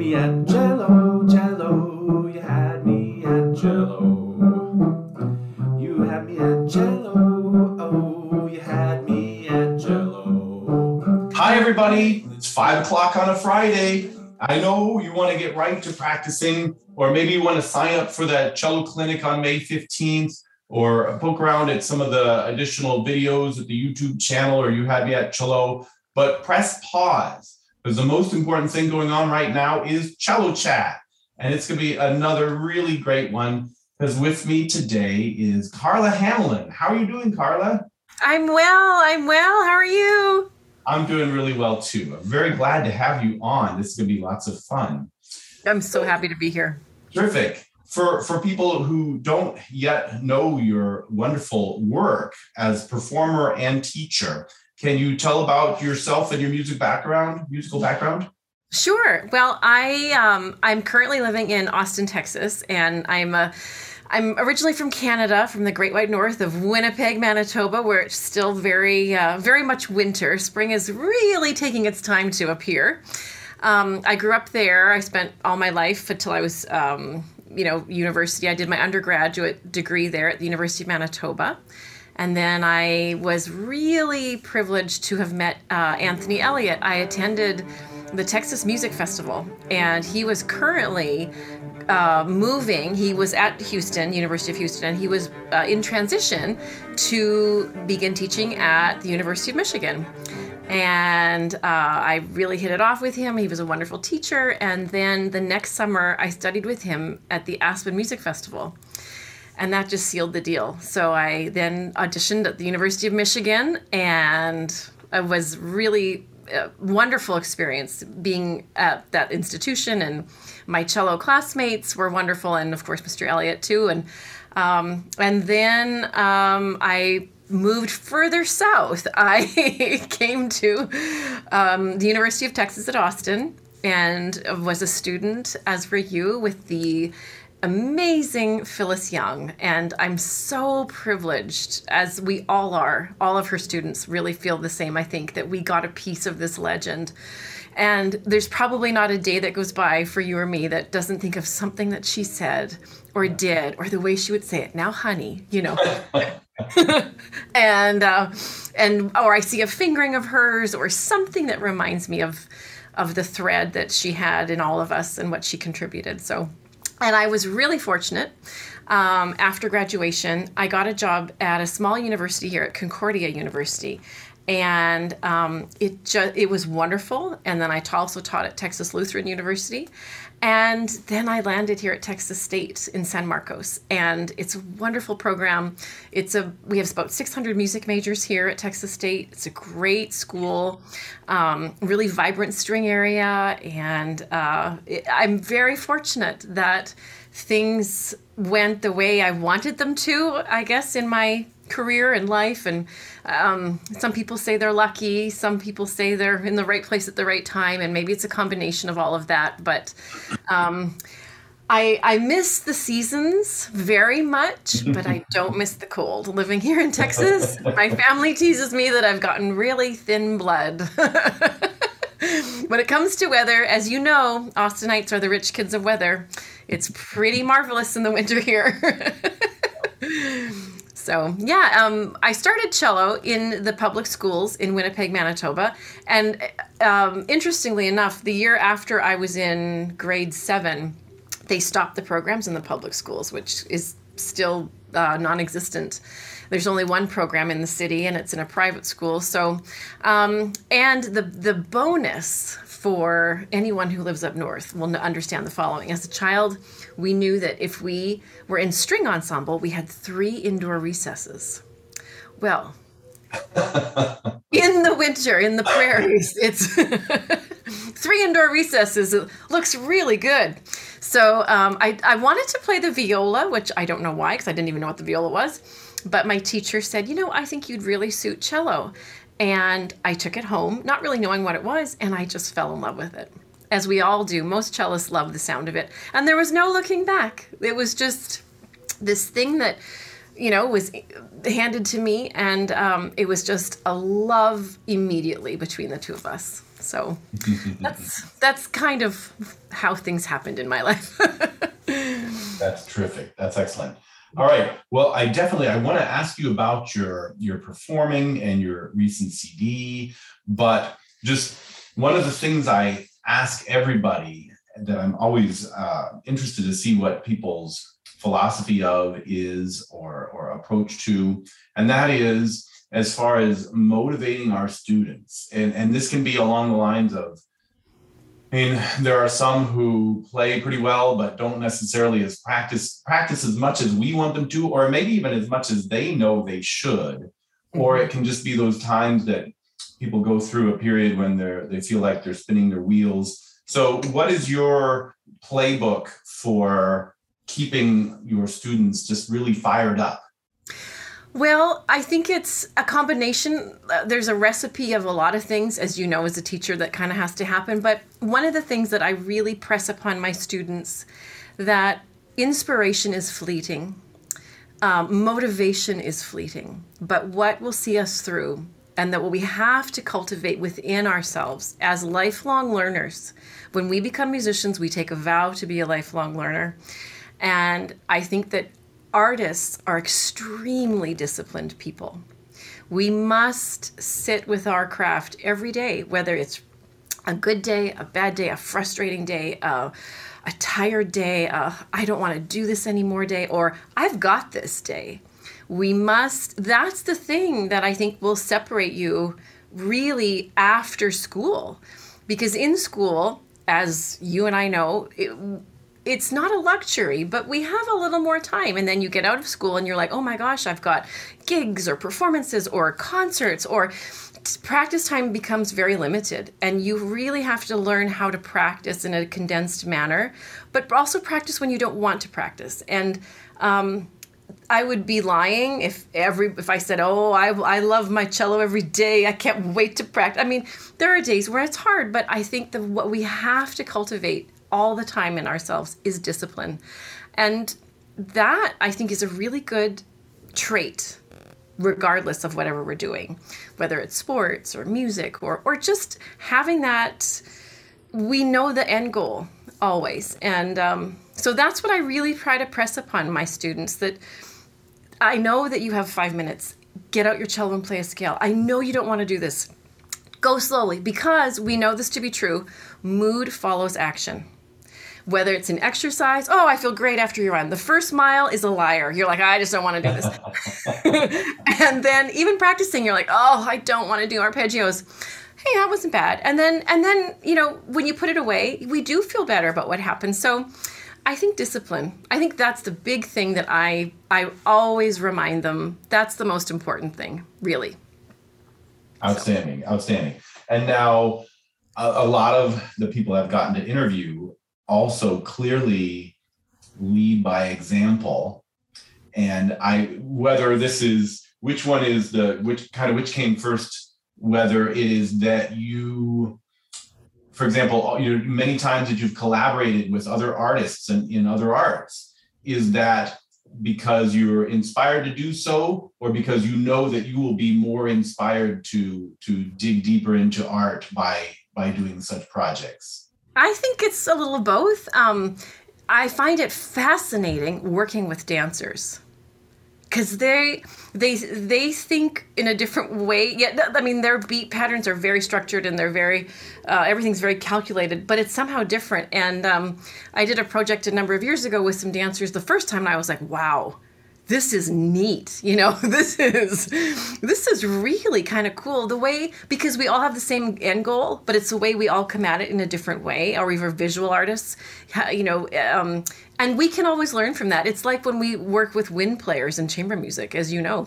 me at Jello, Jello. You had me at Jello. You had me at Jello. Oh, you had me at Jello. Hi, everybody. It's five o'clock on a Friday. I know you want to get right to practicing, or maybe you want to sign up for that cello clinic on May 15th, or poke around at some of the additional videos at the YouTube channel, or you had me at cello. But press pause because the most important thing going on right now is cello chat. And it's going to be another really great one because with me today is Karla Hamelin. How are you doing, Karla? I'm well. I'm well. How are you? I'm doing really well too. I'm very glad to have you on. This is going to be lots of fun. I'm so happy to be here. Terrific. For, for people who don't yet know your wonderful work as performer and teacher, can you tell about yourself and your music background, musical background? Sure. Well, I um, I'm currently living in Austin, Texas, and I'm a I'm originally from Canada, from the Great White North of Winnipeg, Manitoba, where it's still very, uh, very much winter. Spring is really taking its time to appear. Um, I grew up there. I spent all my life until I was, um, you know, university. I did my undergraduate degree there at the University of Manitoba. And then I was really privileged to have met uh, Anthony Elliott. I attended the Texas Music Festival, and he was currently uh, moving. He was at Houston, University of Houston, and he was uh, in transition to begin teaching at the University of Michigan. And uh, I really hit it off with him. He was a wonderful teacher. And then the next summer, I studied with him at the Aspen Music Festival. And that just sealed the deal. So I then auditioned at the University of Michigan, and it was really a wonderful experience being at that institution and my cello classmates were wonderful, and of course Mr. Elliott too. And um, and then um, I moved further south. I came to um, the University of Texas at Austin and was a student, as were you, with the amazing Phyllis Young. And I'm so privileged, as we all are. All of her students really feel the same, I think, that we got a piece of this legend. And there's probably not a day that goes by for you or me that doesn't think of something that she said or did or the way she would say it. Now, honey, you know. and uh, and or I see a fingering of hers or something that reminds me of of the thread that she had in all of us and what she contributed. So, and I was really fortunate. Um, after graduation, I got a job at a small university here at Concordia University, and um, it just it was wonderful. And then I also taught at Texas Lutheran University, and then I landed here at Texas State in San Marcos, and it's a wonderful program. It's a we have about 600 music majors here at Texas State. It's a great school, um, really vibrant string area, and uh, it, I'm very fortunate that things went the way I wanted them to. I guess in my career and life and um, some people say they're lucky some people say they're in the right place at the right time and maybe it's a combination of all of that but um, I, I miss the seasons very much, but I don't miss the cold. Living here in Texas, my family teases me that I've gotten really thin blood. when it comes to weather, as you know, Austinites are the rich kids of weather. It's pretty marvelous in the winter here. So yeah, um, I started cello in the public schools in Winnipeg, Manitoba, and um, interestingly enough, the year after I was in grade seven, they stopped the programs in the public schools, which is still uh, non-existent. There's only one program in the city, and it's in a private school. So, um, and the the bonus for anyone who lives up north will understand the following. As a child, we knew that if we were in string ensemble, we had three indoor recesses. Well, in the winter, in the prairies, it's three indoor recesses. It looks really good. So um, I, I wanted to play the viola, which I don't know why, because I didn't even know what the viola was. But my teacher said, you know, I think you'd really suit cello. And I took it home, not really knowing what it was, and I just fell in love with it. As we all do, most cellists love the sound of it. And there was no looking back. It was just this thing that, you know, was handed to me, and um, it was just a love immediately between the two of us. So that's that's kind of how things happened in my life. That's terrific. That's excellent. All right. Well, I definitely I want to ask you about your your performing and your recent CD, but just one of the things I ask everybody that I'm always uh, interested to see what people's philosophy of is or or approach to, and that is as far as motivating our students, and and this can be along the lines of I mean, there are some who play pretty well, but don't necessarily as practice practice as much as we want them to, or maybe even as much as they know they should. Or it mm-hmm. can just be those times that people go through a period when they're they feel like they're spinning their wheels. So, what is your playbook for keeping your students just really fired up? Well, I think it's a combination. Uh, there's a recipe of a lot of things, as you know, as a teacher, that kind of has to happen. But one of the things that I really press upon my students that inspiration is fleeting, um, motivation is fleeting, but what will see us through, and that what we have to cultivate within ourselves as lifelong learners. When we become musicians, we take a vow to be a lifelong learner. And I think that artists are extremely disciplined people. We must sit with our craft every day, whether it's a good day, a bad day, a frustrating day, a tired day, uh, I don't want to do this anymore day, or I've got this day. We must, that's the thing that I think will separate you really after school. Because in school, as you and I know, it, it's not a luxury, but we have a little more time. And then you get out of school and you're like, oh my gosh, I've got gigs or performances or concerts or practice time becomes very limited. And you really have to learn how to practice in a condensed manner, but also practice when you don't want to practice. And, um, I would be lying if every if I said, "Oh, I I love my cello every day. I can't wait to practice." I mean, there are days where it's hard, but I think that what we have to cultivate all the time in ourselves is discipline. And that I think is a really good trait regardless of whatever we're doing, whether it's sports or music or or just having that we know the end goal always. And um, so that's what I really try to press upon my students that I know that you have five minutes. Get out your cello and play a scale. I know you don't want to do this. Go slowly because we know this to be true. Mood follows action whether it's an exercise, oh, I feel great after you run. The first mile is a liar. You're like, I just don't want to do this. and then even practicing, you're like, oh, I don't want to do arpeggios. Hey, that wasn't bad. And then and then, you know, when you put it away, we do feel better about what happened. So I think discipline. I think that's the big thing that I I always remind them. That's the most important thing, really. Outstanding, outstanding. And now a, a lot of the people I've gotten to interview also clearly lead by example. And i whether this is which one is the which kind of which came first whether it is that you for example you know many times that you've collaborated with other artists and in other arts is that because you're inspired to do so or because you know that you will be more inspired to to dig deeper into art by by doing such projects I think it's a little of both. Um, I find it fascinating working with dancers because they they they think in a different way. Yeah, I mean their beat patterns are very structured and they're very uh, everything's very calculated, but it's somehow different. And um, I did a project a number of years ago with some dancers. The first time I was like, wow this is neat you know this is this is really kind of cool. The way because we all have the same end goal but it's the way we all come at it in a different way. Or we're visual artists? You know um, and we can always learn from that. It's like when we work with wind players in chamber music as you know.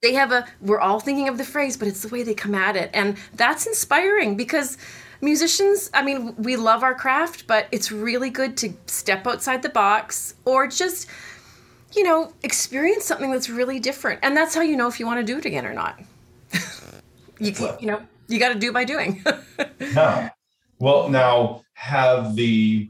They have a we're all thinking of the phrase but it's the way they come at it. And that's inspiring because musicians i mean we love our craft but it's really good to step outside the box or just you know, experience something that's really different. And that's how you know if you want to do it again or not. you, you know, you got to do by doing. yeah. Well, now have the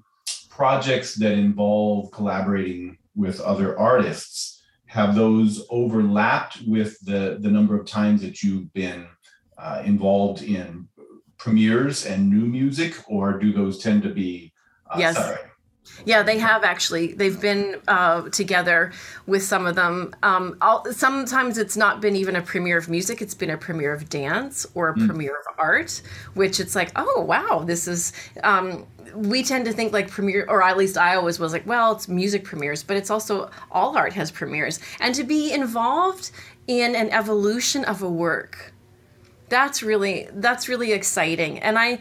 projects that involve collaborating with other artists have those overlapped with the the number of times that you've been uh, involved in premieres and new music, or do those tend to be uh, Yes. separate? Yeah, they have actually. They've been uh, together with some of them. Um, all, sometimes it's not been even a premiere of music; it's been a premiere of dance or a premiere of art, which it's like, oh wow, this is. Um, we tend to think like premiere, or at least I always was like, well, it's music premieres, but it's also all art has premieres, and to be involved in an evolution of a work that's really that's really exciting and i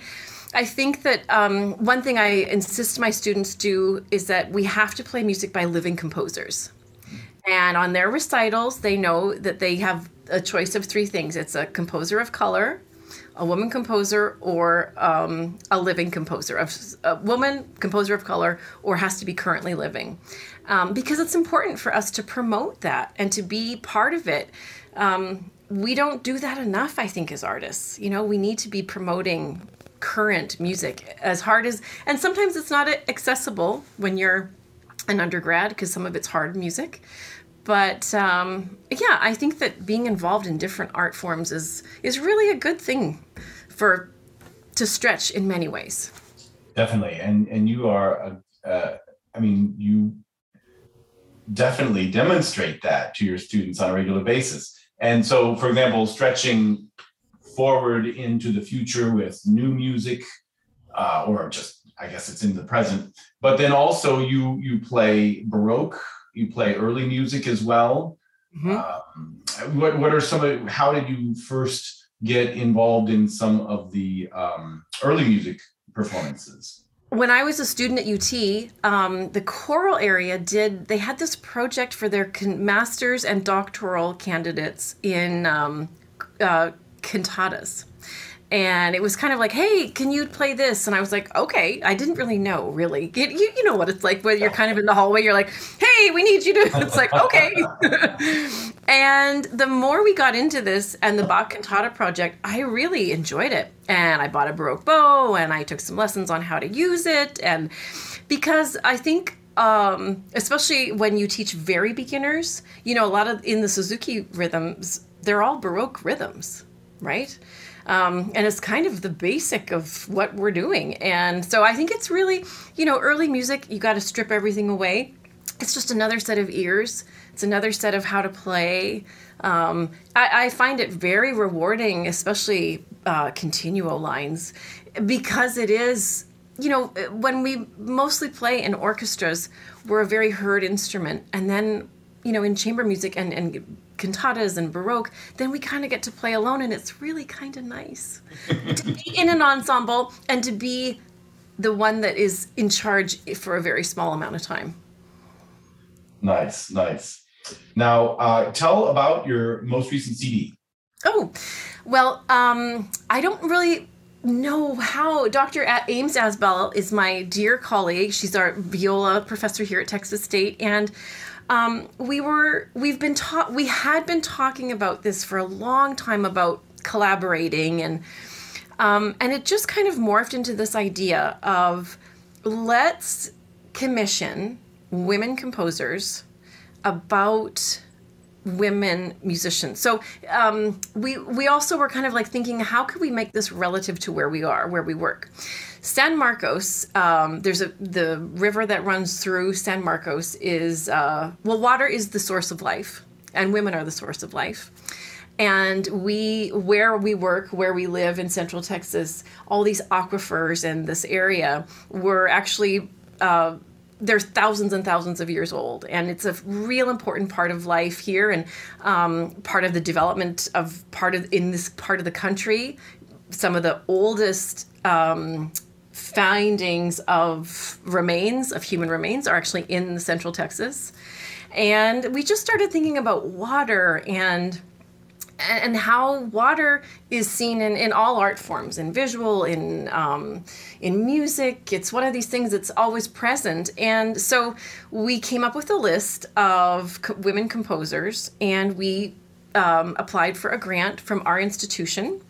i think that um, one thing i insist my students do is that we have to play music by living composers. And on their recitals they know that they have a choice of three things. It's a composer of color a woman composer or um, a living composer of a woman composer of color or has to be currently living. Um, because it's important for us to promote that and to be part of it. Um, we don't do that enough i think as artists. You know we need to be promoting current music as hard as and sometimes it's not accessible when you're an undergrad because some of it's hard music but um, yeah i think that being involved in different art forms is is really a good thing for to stretch in many ways Definitely, and and you are, uh, I mean, you definitely demonstrate that to your students on a regular basis. And so, for example, stretching forward into the future with new music, uh, or just I guess it's in the present. But then also you you play baroque, you play early music as well. Mhm. Um, what what are some of how did you first get involved in some of the um, early music performances? when I was a student at UT, um, the choral area did, they had this project for their con- master's and doctoral candidates in um, uh, cantatas. And it was kind of like, hey, can you play this? And I was like, okay. I didn't really know, really. You, you, know what it's like when you're kind of in the hallway, you're like, hey, we need you to. It's like, okay. and the more we got into this and the Bach Cantata project, I really enjoyed it. And I bought a Baroque bow and I took some lessons on how to use it. And because I think, um, especially when you teach very beginners, you know, a lot of in the Suzuki rhythms, they're all Baroque rhythms, right? Um, and it's kind of the basic of what we're doing. And so I think it's really, you know, early music, you got to strip everything away. It's just another set of ears. It's another set of how to play. Um, I, I find it very rewarding, especially uh, continuo lines, because it is, you know, when we mostly play in orchestras, we're a very heard instrument. And then, you know, in chamber music and, and cantatas and baroque, then we kind of get to play alone, and it's really kind of nice to be in an ensemble and to be the one that is in charge for a very small amount of time. Nice, nice. Now, uh, tell about your most recent CD. Oh, well, um, I don't really know how. Dr. Ames Asbell is my dear colleague. She's our viola professor here at Texas State, and um, we were we've been taught we had been talking about this for a long time about collaborating and um, and it just kind of morphed into this idea of let's commission women composers about women musicians. So um, we we also were kind of like thinking, how could we make this relative to where we are, where we work? San Marcos, um, there's a the river that runs through San Marcos is uh, well, water is the source of life, and women are the source of life. And we, where we work, where we live in Central Texas, all these aquifers in this area were actually uh, they're thousands and thousands of years old and it's a real important part of life here and um, part of the development of part of in this part of the country. Some of the oldest um, findings of remains of human remains are actually in central texas. And we just started thinking about water and and how water is seen in, in all art forms in visual in um, in music. It's one of these things that's always present. And so we came up with a list of co- women composers and we um, applied for a grant from our institution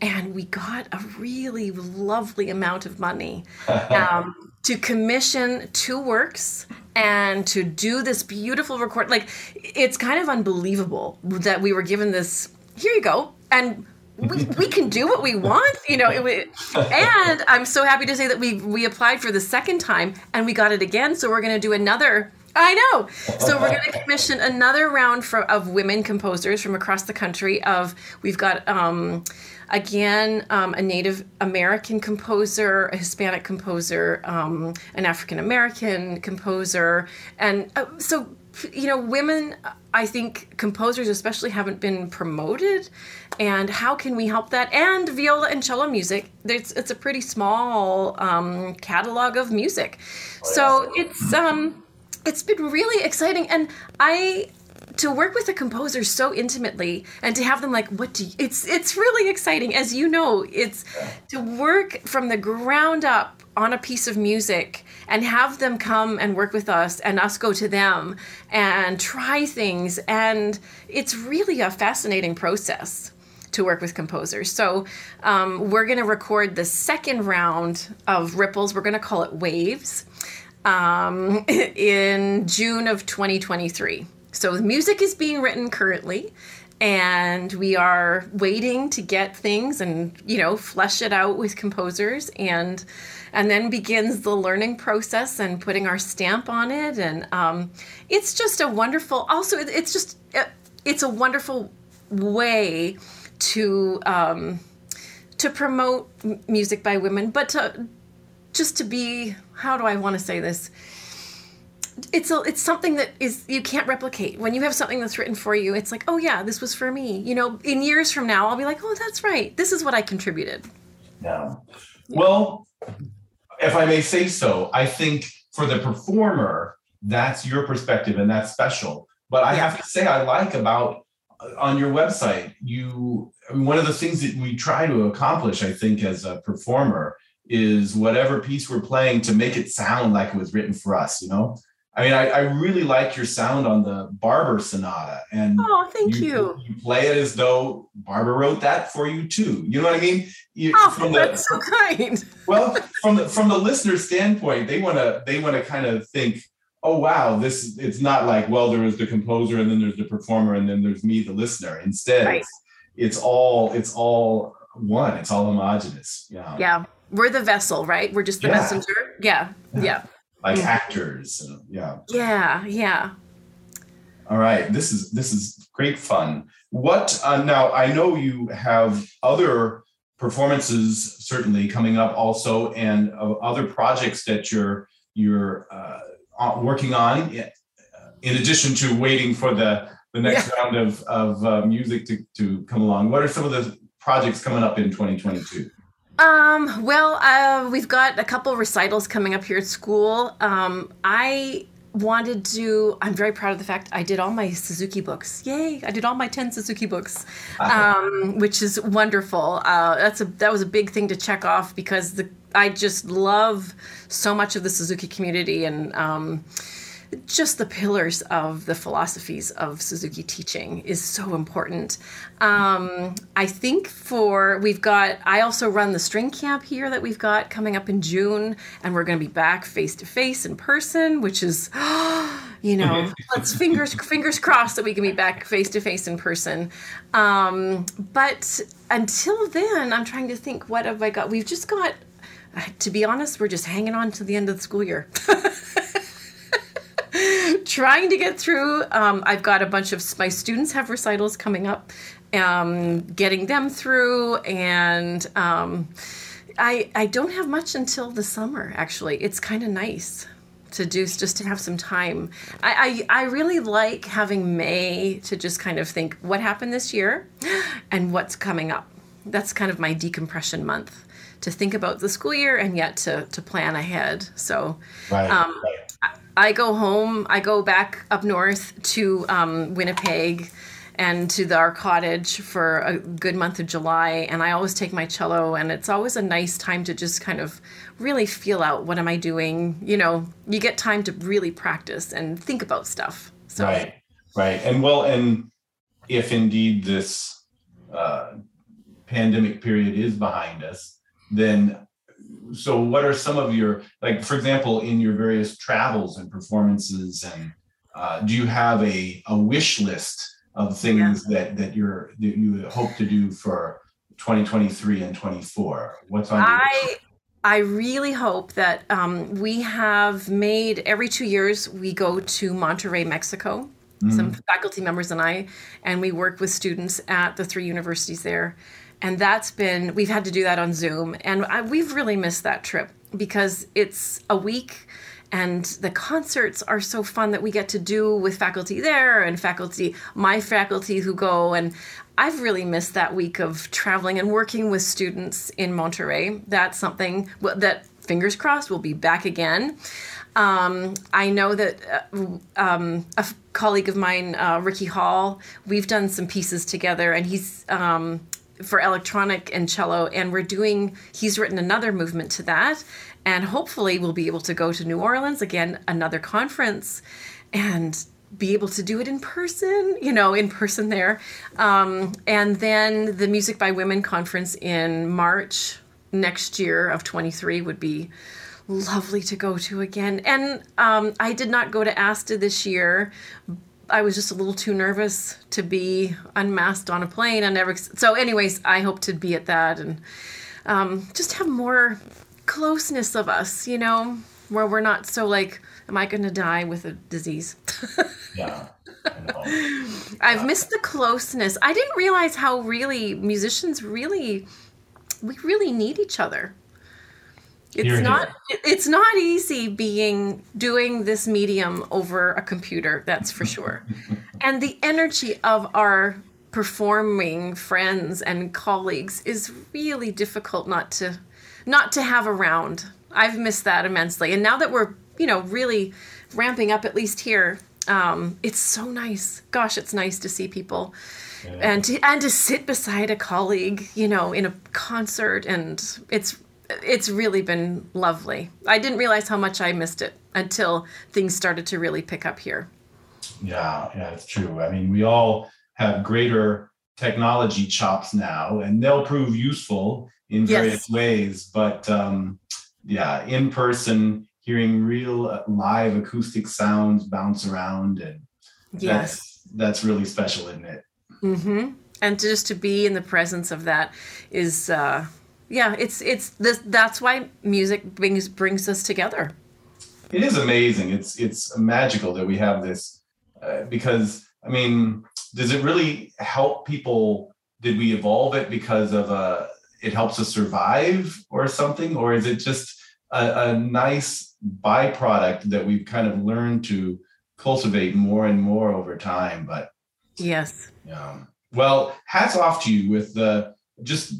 and we got a really lovely amount of money. Um, to commission two works and to do this beautiful record like it's kind of unbelievable that we were given this here you go and we, we can do what we want, you know. It, and I'm so happy to say that we we applied for the second time and we got it again. So we're going to do another. I know. So we're going to commission another round for, of women composers from across the country. Of we've got um, again um, a Native American composer, a Hispanic composer, um, an African American composer, and uh, so you know women i think composers especially haven't been promoted. And how can we help that? And viola and cello music. It's, it's a pretty small um, catalog of music. So it's um it's been really exciting. And i to work with a composer so intimately and to have them like what do you, it's it's really exciting. As you know it's to work from the ground up on a piece of music and have them come and work with us and us go to them and try things. And it's really a fascinating process to work with composers. So um, we're going to record the second round of ripples. We're going to call it waves um, in june of 2023 so the music is being written currently and we are waiting to get things and you know flesh it out with composers and and then begins the learning process and putting our stamp on it and um, it's just a wonderful also it- it's just it- it's a wonderful way to um, to promote music by women but to just to be how do i want to say this it's a, it's something that is you can't replicate when you have something that's written for you it's like oh yeah this was for me you know in years from now i'll be like oh that's right this is what i contributed Yeah. Well, if I may say so, I think for the performer, that's your perspective and that's special. But I have to say, I like about uh, on your website, you one of the things that we try to accomplish, I think, as a performer, is whatever piece we're playing to make it sound like it was written for us. You know, I mean, I, I really like your sound on the Barber Sonata, and oh thank you, you play it as though Barber wrote that for you too. You know what I mean? You, oh from the- that's so kind well, from the from the listener standpoint, they want to they want to kind of think, oh wow, this it's not like well there is the composer and then there's the performer and then there's me the listener. Instead, Right. it's, it's all it's all one. It's all homogenous. Yeah. yeah we're the vessel right we're just the Yeah. messenger yeah yeah Like Mhm. actors. uh, yeah. yeah yeah All right. This is this is great fun. What uh, now? I know you have other performances certainly coming up also, and uh, other projects that you're you're uh, working on. uh, In addition to waiting for the the next round of of uh, music to to come along, what are some of the projects coming up in 2022? Um, well, uh, we've got a couple recitals coming up here at school. Um, I wanted to, I'm very proud of the fact I did all my Suzuki books. Yay! I did all my 10 Suzuki books, um, which is wonderful. Uh, that's a, that was a big thing to check off because the, I just love so much of the Suzuki community and, um, just the pillars of the philosophies of Suzuki teaching is so important. Um, I think for we've got I also run the string camp here that we've got coming up in June, and we're going to be back face to face in person, which is you know let's fingers fingers crossed that we can be back face to face in person. Um, but until then, I'm trying to think what have I got? We've just got. To be honest, we're just hanging on to the end of the school year. trying to get through. Um, I've got a bunch of my students have recitals coming up, um, getting them through, and um, I I don't have much until the summer. Actually, it's kind of nice to do just to have some time. I, I I really like having May to just kind of think what happened this year, and what's coming up. That's kind of my decompression month to think about the school year and yet to to plan ahead. So. Right. Um, I go home. I go back up north to um, Winnipeg and to the, our cottage for a good month of July. And I always take my cello, and it's always a nice time to just kind of really feel out what am I doing. You know, you get time to really practice and think about stuff. So Right, right, and well, and if indeed this uh, pandemic period is behind us, then so what are some of your like, for example, in your various travels and performances, and uh, do you have a a wish list of things that that you're that you hope to do for 2023 and 24? What's on your I I really hope that um, we have made every two years we go to Monterrey, Mexico. Some faculty members and I, and we work with students at the three universities there, and that's been we've had to do that on Zoom, and I, we've really missed that trip because it's a week. And the concerts are so fun that we get to do with faculty there and faculty, my faculty who go. And I've really missed that week of traveling and working with students in Monterrey. That's something that, fingers crossed, we'll be back again. Um, I know that uh, um, a colleague of mine, uh, Ricky Hall, we've done some pieces together, and he's um, for electronic and cello, and we're doing. He's written another movement to that, and hopefully we'll be able to go to New Orleans again, another conference, and be able to do it in person, you know, in person there. Um, and then the Music by Women conference in March next year of 23 would be lovely to go to again. And um, I did not go to ASTA this year. I was just a little too nervous to be unmasked on a plane. I never. So, anyways, I hope to be at that and um, just have more closeness of us, you know, where we're not so like, am I going to die with a disease? Yeah. I've missed the closeness. I didn't realize how really musicians really, we really need each other. It's Here, here. not. It's not easy being doing this medium over a computer. That's for sure. and the energy of our performing friends and colleagues is really difficult not to, not to have around. I've missed that immensely. And now that we're, you know, really ramping up, at least here, um, it's so nice. Gosh, it's nice to see people and to, and to sit beside a colleague, you know, in a concert, and it's it's really been lovely. I didn't realize how much I missed it until things started to really pick up here. Yeah, yeah, it's true. I mean, we all have greater technology chops now, and they'll prove useful in various Yes. ways. But um, yeah, in person, hearing real uh, live acoustic sounds bounce around, and Yes. that's that's really special, isn't it? hmm And just to be in the presence of that is, uh, yeah, it's it's this. That's why music brings brings us together. It is amazing. It's it's magical that we have this uh, because I mean, does it really help people? Did we evolve it because of uh it helps us survive or something, or is it just a, a nice byproduct that we've kind of learned to cultivate more and more over time? But Yes. um, well, hats off to you with the just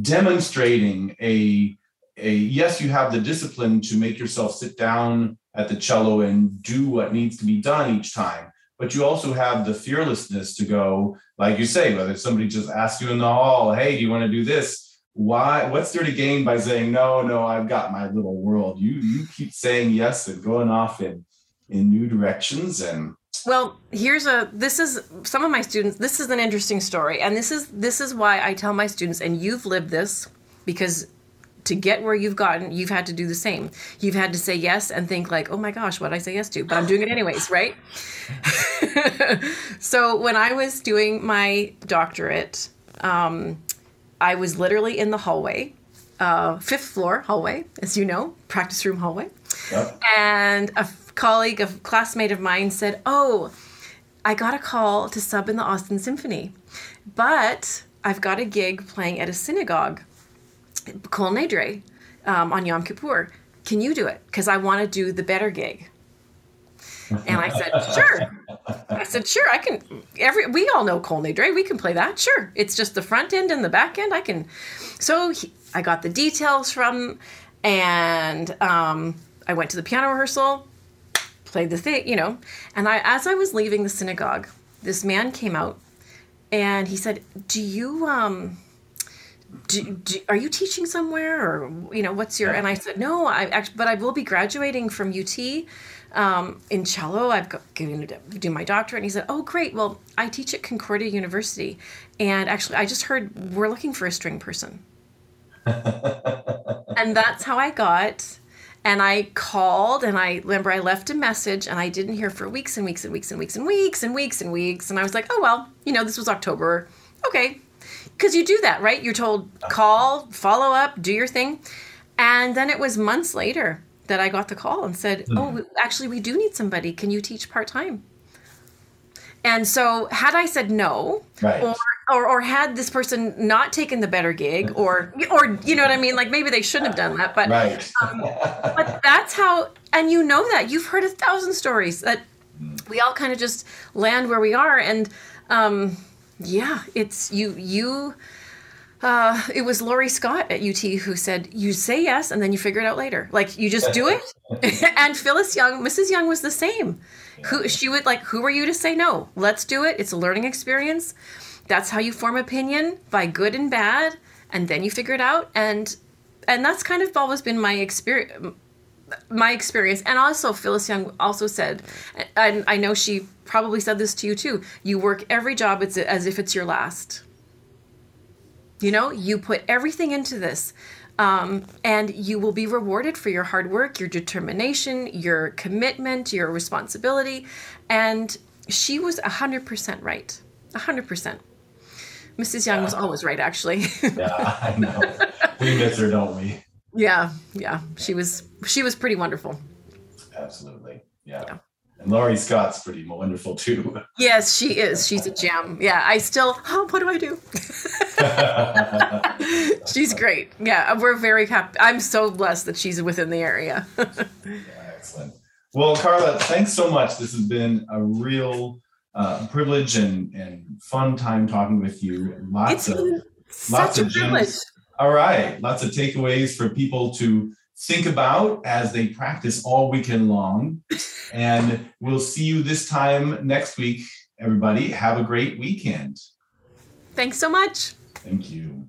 demonstrating a a yes, you have the discipline to make yourself sit down at the cello and do what needs to be done each time, but you also have the fearlessness to go, like you say, whether somebody just asks you in the hall, "Hey, do you want to do this?" Why? What's there to gain by saying no? No, I've got my little world. You you keep saying yes and going off in in new directions and Well, here's a this is some of my students this is an interesting story and this is this is why I tell my students and you've lived this because to get where you've gotten, you've had to do the same. You've had to say yes and think like, "Oh my gosh, what did I say yes to?" But I'm doing it anyways, right? so, when I was doing my doctorate, um, I was literally in the hallway, uh, fifth floor hallway, as you know, practice room hallway yep. and a colleague, a classmate of mine said, "Oh, I got a call to sub in the Austin Symphony, but I've got a gig playing at a synagogue, Kol Nidre, um, on Yom Kippur. Can you do it? Because I want to do the better gig." And I said, "Sure." I said, "Sure, I can." Every we all know Kol Nidre. We can play that. Sure, it's just the front end and the back end. I can. So he, I got the details from, and um, I went to the piano rehearsal played the thing, you know. And I, as I was leaving the synagogue, this man came out, and he said, "Do you um, do, do, are you teaching somewhere, or you know, what's your?" And I said, "No, I actually, but I will be graduating from UT." Um, in cello, I've got going to do my doctorate. And he said, "Oh, great! Well, I teach at Concordia University, and actually, I just heard we're looking for a string person." and that's how I got. And I called and I remember I left a message and I didn't hear for weeks and weeks and weeks and weeks and weeks and weeks and weeks. And I was like, oh, well, you know, this was October. Okay, because you do that, right? You're told call, follow up, do your thing, and then it was months later that I got the call and said, Hmm. "Oh, actually, we do need somebody. Can you teach part time?" And so, had I said no, Right. or, or or had this person not taken the better gig, or or you know what I mean, like maybe they shouldn't have done that, but Right. but that's how and you know that you've heard a thousand stories that we all kind of just land where we are and um yeah it's you you uh, it was Laurie Scott at UT who said, "You say yes, and then you figure it out later. Like you just do it." and Phyllis Young, Mrs. Young, was the same. Who she would like? Who are you to say no? Let's do it. It's a learning experience. That's how you form opinion by good and bad, and then you figure it out. And and that's kind of always been my experience my experience and also phyllis young also said and i know she probably said this to you too you work every job it's as if it's your last you know you put everything into this um, and you will be rewarded for your hard work your determination your commitment your responsibility and she was 100% right 100% mrs young was always right actually yeah, I know. We miss her, don't we? yeah yeah she was she was pretty wonderful Absolutely. Yeah. Yeah. And Laurie Scott's pretty wonderful too. Yes, she is. She's a gem. Yeah, I still. Oh, what do I do? she's great. Yeah, we're very happy. I'm so blessed that she's within the area. Excellent. Well, Karla, thanks so much. This has been a real uh, privilege and, and fun time talking with you. Lots it's of been lots such a of privilege. gems. All right, lots of takeaways for people to think about as they practice all weekend long. And we'll see you this time next week, everybody. Have a great weekend. Thanks so much. Thank you.